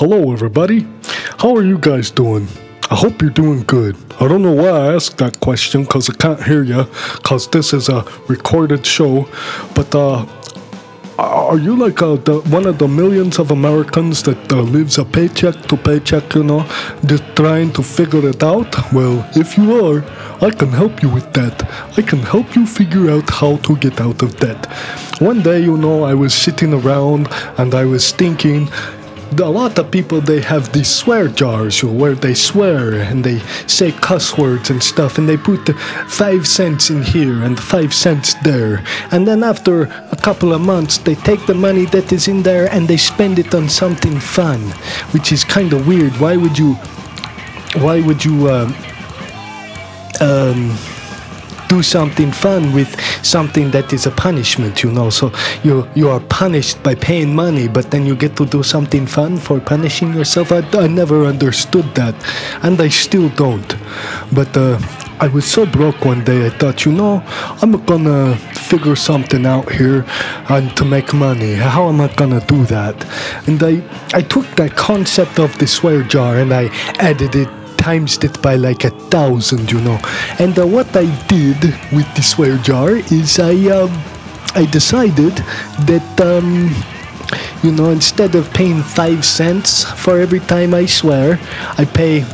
Hello, everybody. How are you guys doing? I hope you're doing good. I don't know why I asked that question because I can't hear you because this is a recorded show. But uh, are you like uh, the, one of the millions of Americans that uh, lives a paycheck to paycheck, you know, just trying to figure it out? Well, if you are, I can help you with that. I can help you figure out how to get out of debt. One day, you know, I was sitting around and I was thinking, a lot of people they have these swear jars where they swear and they say cuss words and stuff and they put five cents in here and five cents there. And then after a couple of months they take the money that is in there and they spend it on something fun which is kind of weird. Why would you why would you uh, um do something fun with something that is a punishment you know so you you are punished by paying money but then you get to do something fun for punishing yourself i, I never understood that and i still don't but uh, I was so broke one day, I thought, you know, I'm gonna figure something out here and to make money. How am I gonna do that? And I, I took that concept of the swear jar and I added it times it by like a thousand, you know. And uh, what I did with the swear jar is I um, I decided that um, you know instead of paying five cents for every time I swear, I pay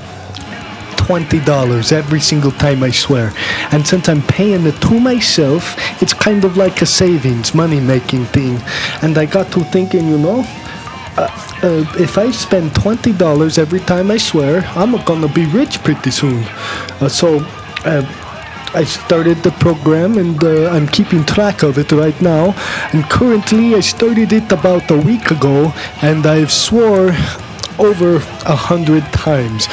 $20 every single time I swear. And since I'm paying it to myself, it's kind of like a savings, money making thing. And I got to thinking, you know, uh, uh, if I spend twenty dollars every time I swear, I'm gonna be rich pretty soon. Uh, so. Uh, I started the program and uh, I'm keeping track of it right now. And currently, I started it about a week ago, and I've swore over a hundred times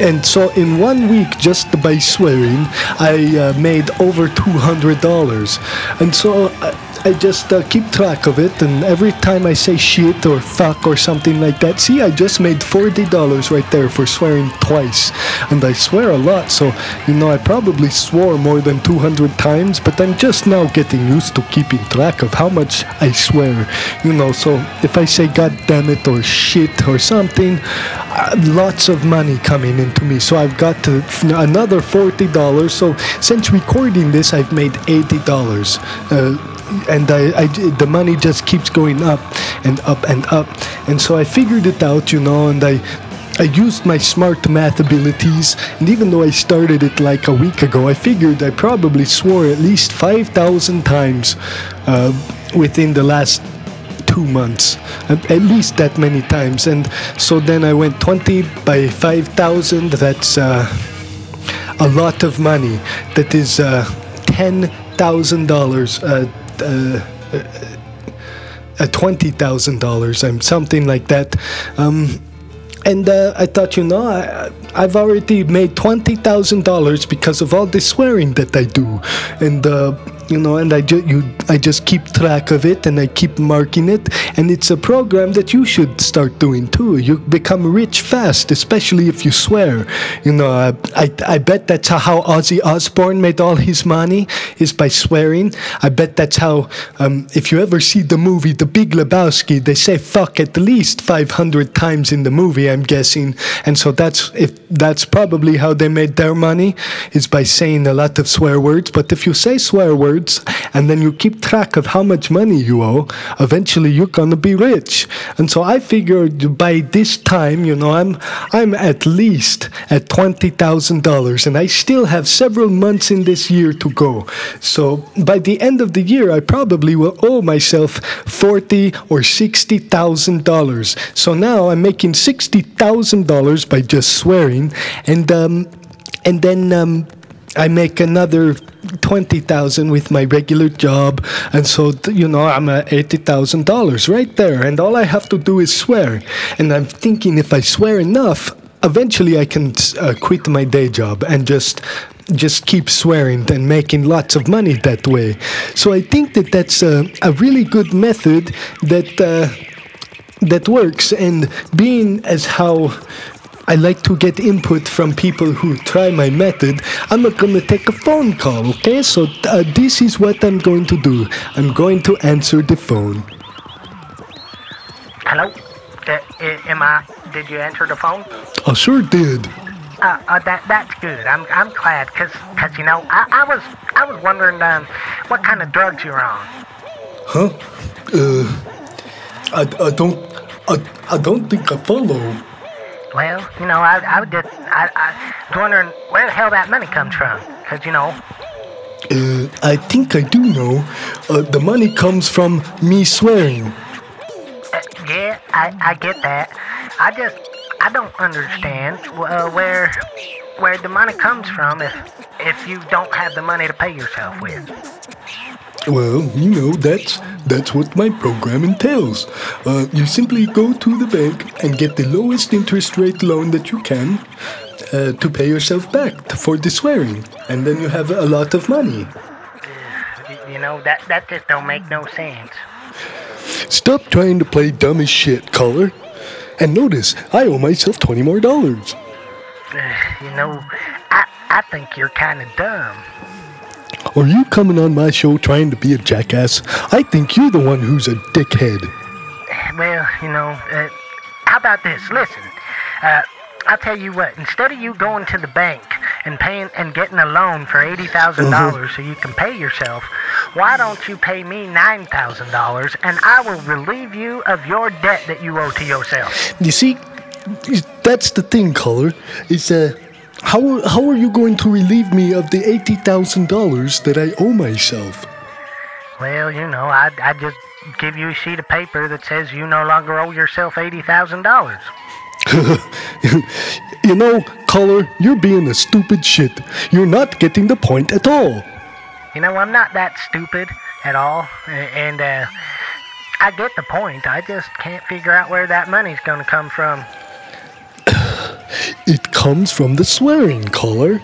and so in one week just by swearing i uh, made over $200 and so uh, I just uh, keep track of it, and every time I say shit or fuck or something like that, see, I just made $40 right there for swearing twice. And I swear a lot, so, you know, I probably swore more than 200 times, but I'm just now getting used to keeping track of how much I swear. You know, so if I say god damn it or shit or something, uh, lots of money coming into me. So I've got to, another $40. So since recording this, I've made $80. Uh, and I, I, the money just keeps going up and up and up. And so I figured it out, you know, and I, I used my smart math abilities, and even though I started it like a week ago, I figured I probably swore at least 5,000 times uh, within the last two months, at, least that many times. And so then I went 20 by 5,000, that's uh, a lot of money. That is uh, $10,000 uh, uh, uh, twenty thousand dollars, and something like that. Um, and uh, I thought, you know, I, I've already made twenty thousand dollars because of all the swearing that I do, and uh, you know, and I just you I just keep track of it and I keep marking it, and it's a program that you should start doing too. You become rich fast, especially if you swear. You know, I I, I bet that's how Ozzy Osbourne made all his money is by swearing. I bet that's how um, if you ever see the movie The Big Lebowski, they say fuck at least five hundred times in the movie. I'm guessing, and so that's if that's probably how they made their money is by saying a lot of swear words. But if you say swear words and then you keep track of how much money you owe, eventually you're gonna be rich. And so I figured by this time, you know, I'm I'm at least at twenty thousand dollars, and I still have several months in this year to go. So by the end of the year, I probably will owe myself forty or sixty thousand dollars. So now I'm making sixty thousand dollars by just swearing, and um, and then um, I make another twenty thousand with my regular job, and so you know I'm at eighty thousand dollars right there, and all I have to do is swear. And I'm thinking if I swear enough, eventually I can uh, quit my day job and just just keep swearing and making lots of money that way. So I think that that's a, a really good method that. Uh, that works and being as how I like to get input from people who try my method. I'm not going to take a phone call, okay? So uh, this is what I'm going to do. I'm going to answer the phone. Hello? Uh, am I? Did you answer the phone? I sure did. Uh, uh, that that's good. I'm I'm glad, cause, 'cause, you know I, I was I was wondering um, what kind of drugs you're on. Huh? Uh, I, I don't, I, I don't think I follow. Well, you know I I just I, I was wondering where the hell that money comes from, 'cause you know Uh, I think I do know. Uh, the money comes from me swearing. Uh, yeah, I, I get that. I just I don't understand uh, where where the money comes from if if you don't have the money to pay yourself with. Well, you know that's that's what my program entails. Uh, you simply go to the bank and get the lowest interest rate loan that you can uh, to pay yourself back for the swearing, and then you have a lot of money. You know that that just don't make no sense. Stop trying to play dumb as shit, caller. And notice, I owe myself twenty more dollars. You know, I I think you're kind of dumb. Are you coming on my show trying to be a jackass? I think you're the one who's a dickhead. Well, you know, uh, how about this? Listen, uh, I'll tell you what. Instead of you going to the bank and paying and getting a loan for eighty dollars so you can pay yourself, why don't you pay me nine thousand dollars and I will relieve you of your debt that you owe to yourself? You see, that's the thing, caller. Is uh, how how are you going to relieve me of the eighty thousand dollars that I owe myself? Well, you know, I I just give you a sheet of paper that says you no longer owe yourself eighty thousand dollars. you know, caller, you're being a stupid shit. You're not getting the point at all. You know, I'm not that stupid at all, and uh, I get the point. I just can't figure out where that money's going to come from. It comes from the swearing, caller.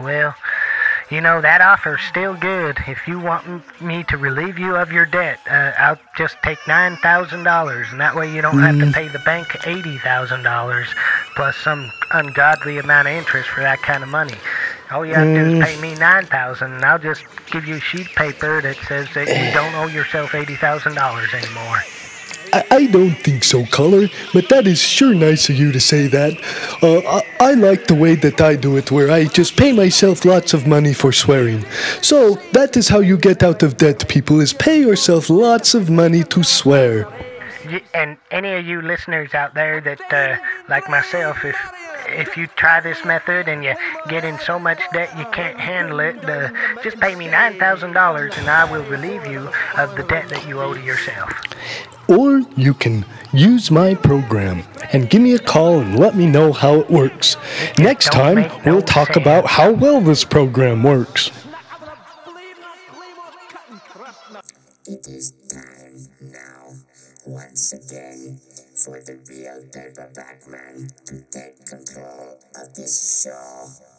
Well, you know, that offer's still good. If you want me to relieve you of your debt, uh, I'll just take $9,000, and that way you don't have to pay the bank $80,000 plus some ungodly amount of interest for that kind of money. All you have to do is pay me 9000 and I'll just give you a sheet of paper that says that you don't owe yourself $80,000 anymore. I, I don't think so, Color, but that is sure nice of you to say that. Uh, I, I like the way that I do it, where I just pay myself lots of money for swearing. So that is how you get out of debt, people, is pay yourself lots of money to swear. And any of you listeners out there that, uh, like myself, if if you try this method and you get in so much debt you can't handle it, uh, just pay me nine thousand dollars and I will relieve you of the debt that you owe to yourself. Or you can use my program and give me a call and let me know how it works. Next time, no we'll talk sense. about how well this program works. It is time now, once again, for the real paperback man to take control of this show.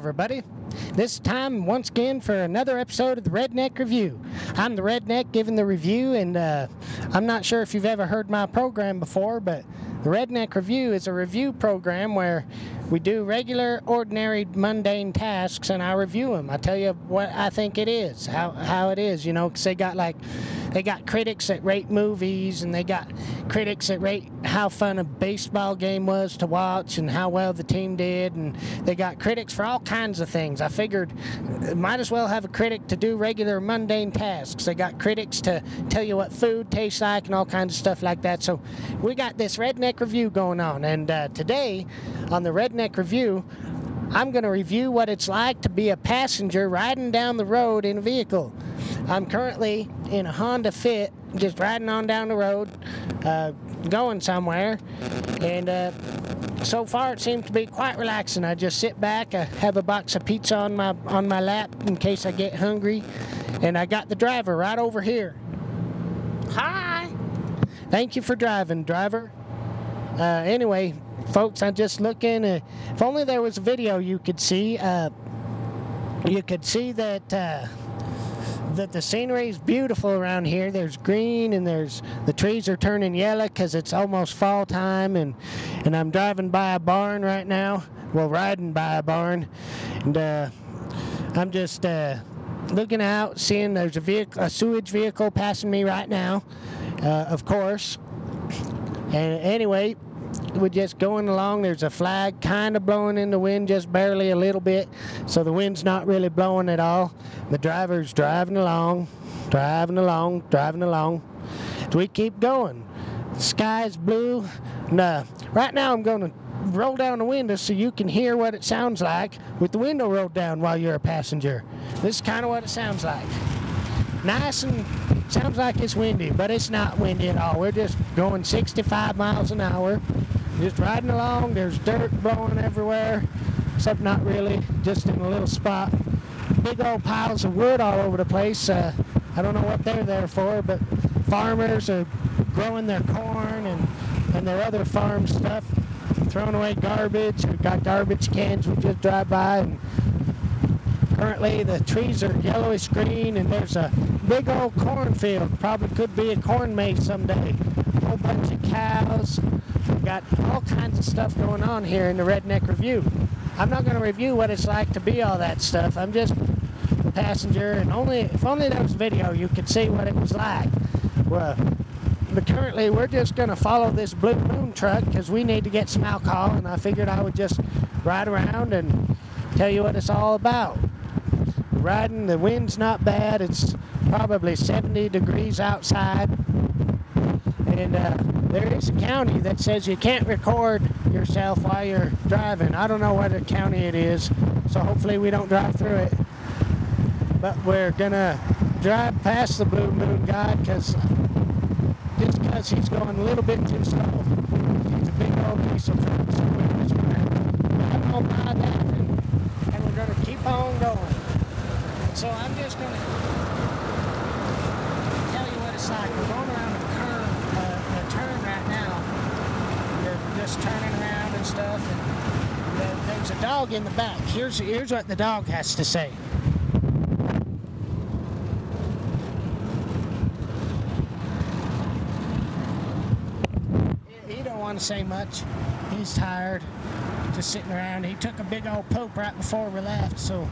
Everybody. This time, once again, for another episode of the Redneck Review. I'm the Redneck giving the review, and uh, I'm not sure if you've ever heard my program before, but the Redneck Review is a review program where we do regular, ordinary, mundane tasks, and I review them. I tell you what I think it is, how how it is, you know, because they got like they got critics that rate movies, and they got critics that rate how fun a baseball game was to watch, and how well the team did, and they got critics for all kinds of things. I figured uh, might as well have a critic to do regular, mundane tasks. They got critics to tell you what food tastes like and all kinds of stuff like that. So we got this redneck review going on, and uh, today on the redneck review. I'm going to review what it's like to be a passenger riding down the road in a vehicle. I'm currently in a Honda Fit, just riding on down the road, uh, going somewhere, and uh, so far it seems to be quite relaxing. I just sit back, I have a box of pizza on my on my lap in case I get hungry, and I got the driver right over here. Hi. Thank you for driving, driver. Uh, anyway, folks, I'm just looking. Uh, if only there was a video you could see. Uh, you could see that uh, that the scenery is beautiful around here. There's green and there's the trees are turning yellow because it's almost fall time. And and I'm driving by a barn right now. Well, riding by a barn, and uh, I'm just uh, looking out, seeing there's a vehicle, a sewage vehicle passing me right now. Uh, of course. And anyway, we're just going along. There's a flag kind of blowing in the wind, just barely a little bit. So the wind's not really blowing at all. The driver's driving along, driving along, driving along. So we keep going. The sky's blue. Uh, right now, I'm going to roll down the window so you can hear what it sounds like with the window rolled down while you're a passenger. This is kind of what it sounds like. Nice and sounds like it's windy, but it's not windy at all. We're just going 65 miles an hour, just riding along. There's dirt blowing everywhere, except not really, just in a little spot. Big old piles of wood all over the place. Uh, I don't know what they're there for, but farmers are growing their corn and, and their other farm stuff, throwing away garbage. We've got garbage cans we just drive by, and currently the trees are yellowish green, and there's a big old cornfield. Probably could be a corn maze someday. A whole bunch of cows. We've got all kinds of stuff going on here in the Redneck Review. I'm not going to review what it's like to be all that stuff. I'm just a passenger, and only if only there was video, you could see what it was like. Well, but currently we're just going to follow this Blue Moon truck because we need to get some alcohol, and I figured I would just ride around and tell you what it's all about. Riding, the wind's not bad. It's probably 70 degrees outside. And uh, there is a county that says you can't record yourself while you're driving. I don't know what a county it is, so hopefully we don't drive through it. But we're gonna drive past the Blue Moon guy because just because he's going a little bit too slow. He's a big old diesel truck, so we're just gonna drive on by that and, and we're gonna keep on going. So I'm just gonna tell you what it's like. We're going around a curve, uh, a turn right now. We're just turning around and stuff, and there- there's a dog in the back. Here's here's what the dog has to say. He don't want to say much. He's tired, just sitting around. He took a big old poop right before we left, so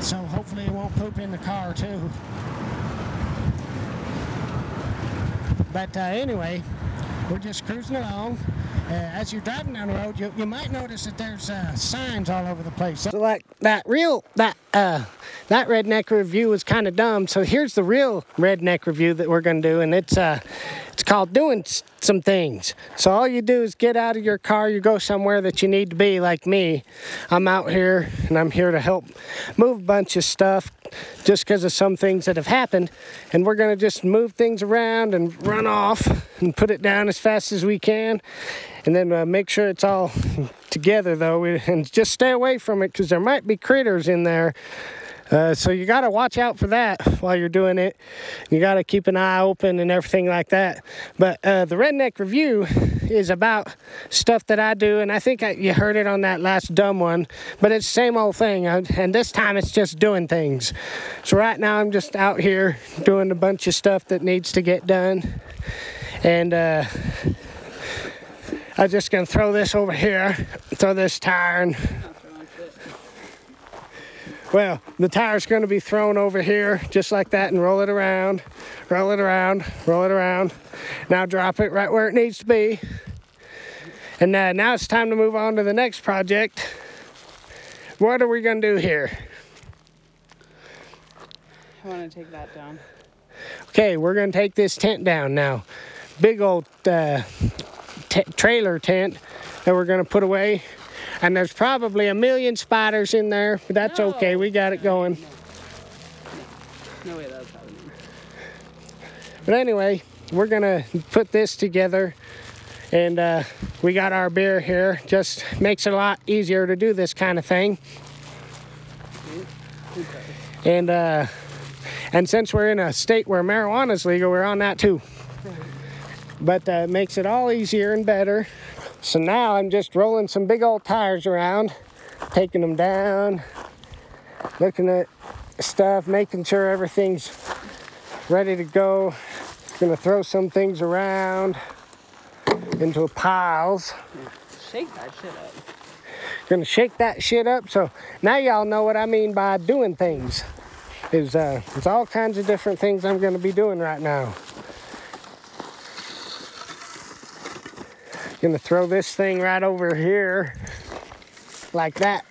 so hopefully it won't poop in the car too. But uh, anyway, we're just cruising along. Uh, as you're driving down the road, you, you might notice that there's uh, signs all over the place. So like that real that uh, that redneck review was kind of dumb. So here's the real redneck review that we're gonna do, and it's uh, it's called doing some things. So all you do is get out of your car, you go somewhere that you need to be, like me. I'm out here and I'm here to help move a bunch of stuff just because of some things that have happened. And we're going to just move things around and run off and put it down as fast as we can. And then uh, make sure it's all together though, and just stay away from it because there might be critters in there. Uh, so you got to watch out for that while you're doing it. You got to keep an eye open and everything like that. But uh, the Redneck Review is about stuff that I do, and I think I, you heard it on that last dumb one, but it's same old thing, uh, and this time it's just doing things. So right now I'm just out here doing a bunch of stuff that needs to get done, and uh, I'm just gonna throw this over here, throw this tire, and well, the tire's going to be thrown over here just like that and roll it around, roll it around, roll it around. Now drop it right where it needs to be. And uh, now it's time to move on to the next project. What are we going to do here? I want to take that down. Okay, we're going to take this tent down now. Big old uh, t- trailer tent that we're going to put away and there's probably a million spiders in there, but that's No. okay. We got it going. No way that's happening. But anyway, we're gonna put this together, and uh, we got our beer here. Just makes it a lot easier to do this kind of thing. And uh, and since we're in a state where marijuana's legal, we're on that too. But uh, it makes it all easier and better. So now I'm just rolling some big old tires around, taking them down, looking at stuff, making sure everything's ready to go. Gonna throw some things around into piles. Shake that shit up. Gonna shake that shit up. So now y'all know what I mean by doing things. Is uh, it's all kinds of different things I'm gonna be doing right now. Gonna throw this thing right over here, like that.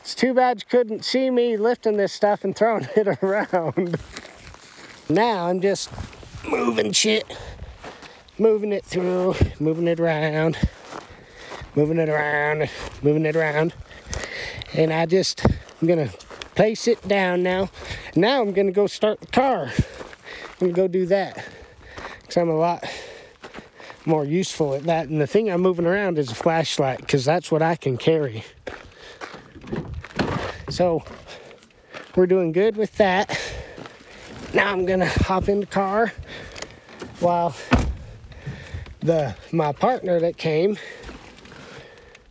It's too bad you couldn't see me lifting this stuff and throwing it around. now I'm just moving shit, moving it through, moving it around, moving it around, moving it around. And I just, I'm gonna place it down now. Now I'm gonna go start the car. I'm gonna go do that. Cause I'm a lot more useful at that. And the thing I'm moving around is a flashlight, because that's what I can carry. So we're doing good with that. Now I'm gonna hop in the car while the my partner that came.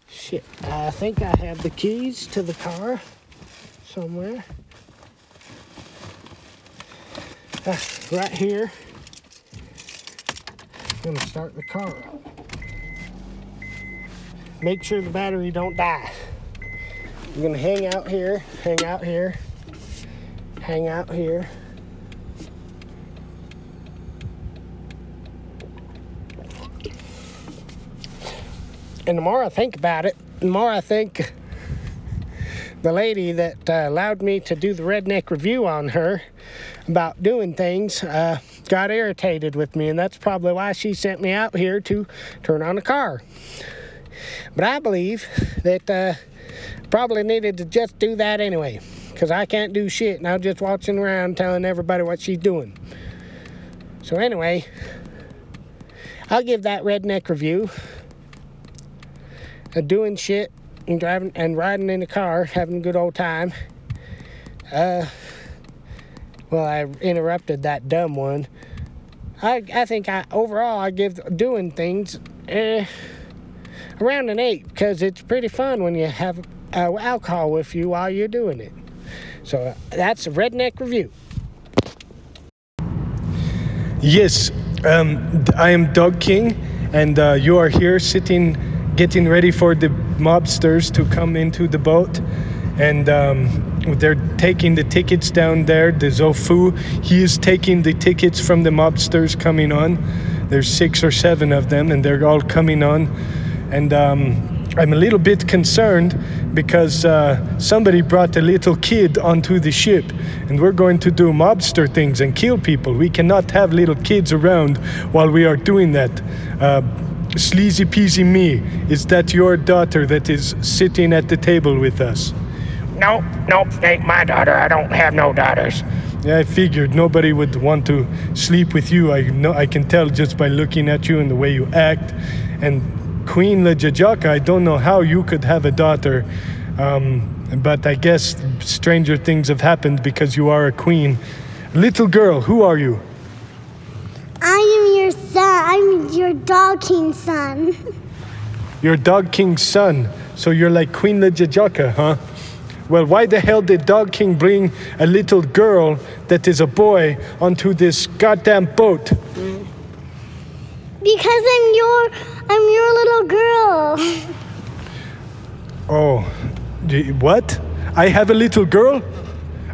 Shit, I think I have the keys to the car somewhere. Uh, right here. Gonna start the car up. Make sure the battery don't die. I'm gonna hang out here, hang out here, hang out here. And the more I think about it, the more I think the lady that uh, allowed me to do the redneck review on her about doing things uh, got irritated with me, and that's probably why she sent me out here to turn on the car. But I believe that uh, probably needed to just do that anyway, because I can't do shit, and I'm just watching around telling everybody what she's doing. So anyway, I'll give that redneck review. Uh, doing shit and driving and riding in the car, having a good old time. Uh, well, I interrupted that dumb one. I I think I overall I give doing things uh, around an eight because it's pretty fun when you have uh, alcohol with you while you're doing it. So uh, that's a redneck review. Yes, um, I am Doug King, and uh, you are here sitting, getting ready for the mobsters to come into the boat. And um, they're taking the tickets down there. The Zofu, he is taking the tickets from the mobsters coming on. There's six or seven of them, and they're all coming on. And um, I'm a little bit concerned because uh, somebody brought a little kid onto the ship, and we're going to do mobster things and kill people. We cannot have little kids around while we are doing that. Uh, sleazy peasy me, is that your daughter that is sitting at the table with us? Nope, nope, ain't my daughter. I don't have no daughters. Yeah, I figured nobody would want to sleep with you. I know I can tell just by looking at you and the way you act. And Queen Lejajaka, I don't know how you could have a daughter. Um, but I guess stranger things have happened because you are a queen. Little girl, who are you? I am your son. I'm your dog king's son. You're Dog King's son, so you're like Queen Lajajaka, huh? Well, why the hell did Dog King bring a little girl that is a boy onto this goddamn boat? Because I'm your I'm your little girl. Oh, what? I have a little girl?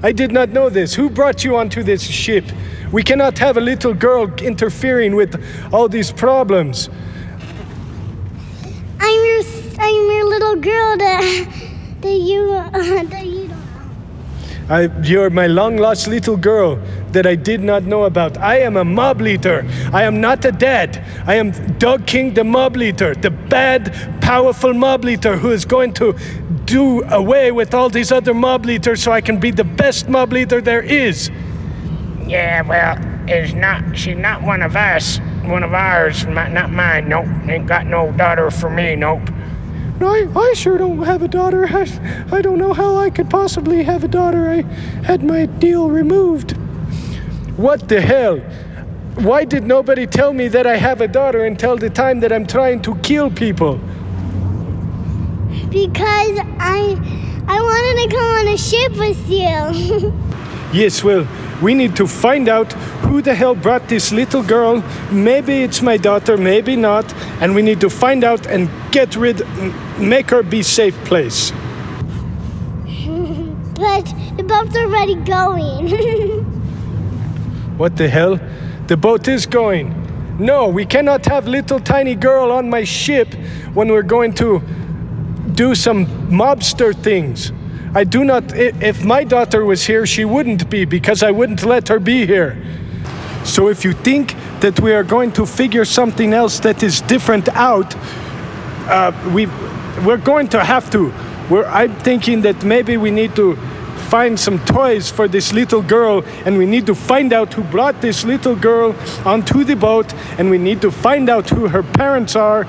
I did not know this. Who brought you onto this ship? We cannot have a little girl interfering with all these problems. I'm your I'm your little girl that that you, uh, that you don't I, you're my long lost little girl that I did not know about. I am a mob leader. I am not a dad. I am Dog King, the mob leader, the bad, powerful mob leader who is going to do away with all these other mob leaders so I can be the best mob leader there is. Yeah, well, is not she's not one of us. One of ours, not mine. Nope, ain't got no daughter for me. Nope. I, I sure don't have a daughter. I, I don't know how I could possibly have a daughter. I had my deal removed. What the hell? Why did nobody tell me that I have a daughter until the time that I'm trying to kill people? Because I I wanted to come on a ship with you. Yes, well, we need to find out who the hell brought this little girl. Maybe it's my daughter, maybe not. And we need to find out and get rid, make her be safe place. but the boat's already going. What the hell? The boat is going. No, we cannot have little tiny girl on my ship when we're going to do some mobster things. I do not, if my daughter was here, she wouldn't be because I wouldn't let her be here. So if you think that we are going to figure something else that is different out, uh, we, we're going to have to. We're, I'm thinking that maybe we need to find some toys for this little girl, and we need to find out who brought this little girl onto the boat, and we need to find out who her parents are,